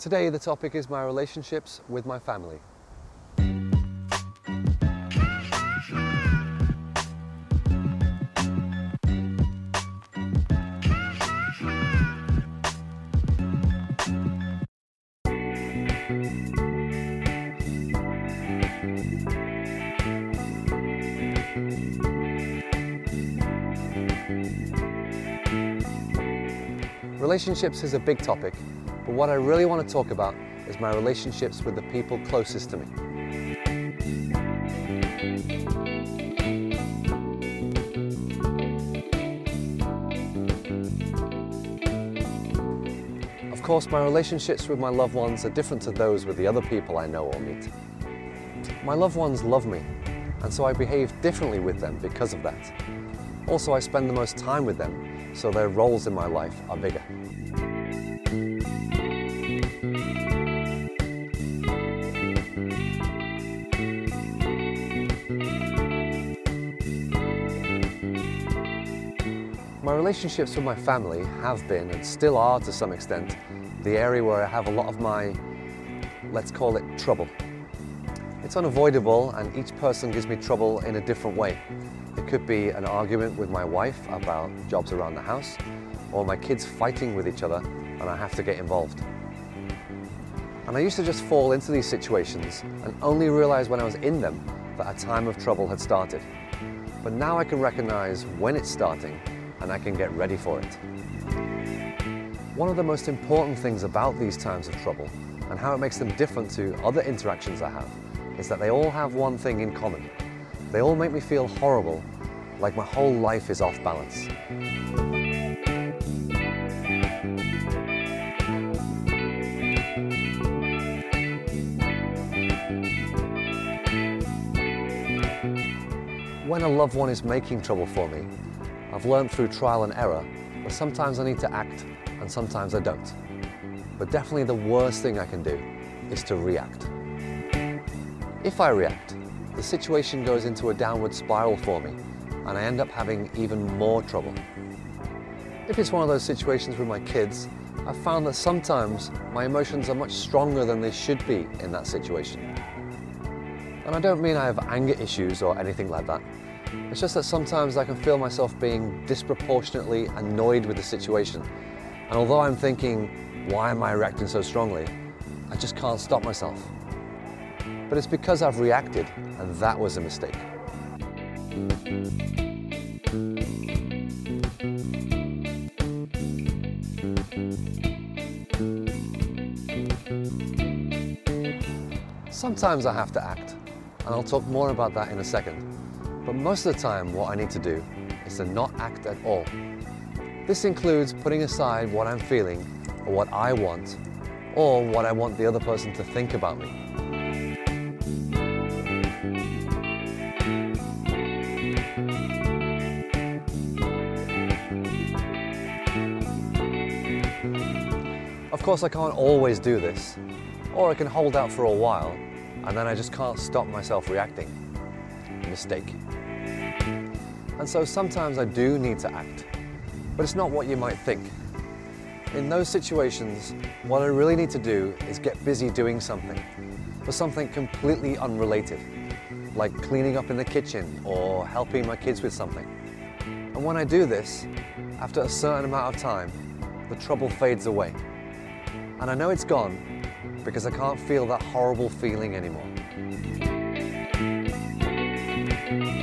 Today the topic is my relationships with my family. Relationships is a big topic, but what I really want to talk about is my relationships with the people closest to me. Of course, my relationships with my loved ones are different to those with the other people I know or meet. My loved ones love me, and so I behave differently with them because of that. Also, I spend the most time with them, so their roles in my life are bigger. My relationships with my family have been, and still are to some extent, the area where I have a lot of my, let's call it trouble. It's unavoidable, and each person gives me trouble in a different way. It could be an argument with my wife about jobs around the house, or my kids fighting with each other, and I have to get involved. And I used to just fall into these situations and only realize when I was in them that a time of trouble had started. But now I can recognize when it's starting and I can get ready for it. One of the most important things about these times of trouble and how it makes them different to other interactions I have is that they all have one thing in common. They all make me feel horrible, like my whole life is off balance. When a loved one is making trouble for me, I've learned through trial and error but sometimes I need to act and sometimes I don't. But definitely the worst thing I can do is to react. If I react, the situation goes into a downward spiral for me and I end up having even more trouble. If it's one of those situations with my kids, I've found that sometimes my emotions are much stronger than they should be in that situation. And I don't mean I have anger issues or anything like that. It's just that sometimes I can feel myself being disproportionately annoyed with the situation. And although I'm thinking, why am I reacting so strongly? I just can't stop myself. But it's because I've reacted, and that was a mistake. Sometimes I have to act, and I'll talk more about that in a second. But most of the time, what I need to do is to not act at all. This includes putting aside what I'm feeling, or what I want, or what I want the other person to think about me. Of course, I can't always do this, or I can hold out for a while, and then I just can't stop myself reacting. Mistake. And so sometimes I do need to act, but it's not what you might think. In those situations, what I really need to do is get busy doing something, for something completely unrelated, like cleaning up in the kitchen or helping my kids with something. And when I do this, after a certain amount of time, the trouble fades away. And I know it's gone because I can't feel that horrible feeling anymore thank you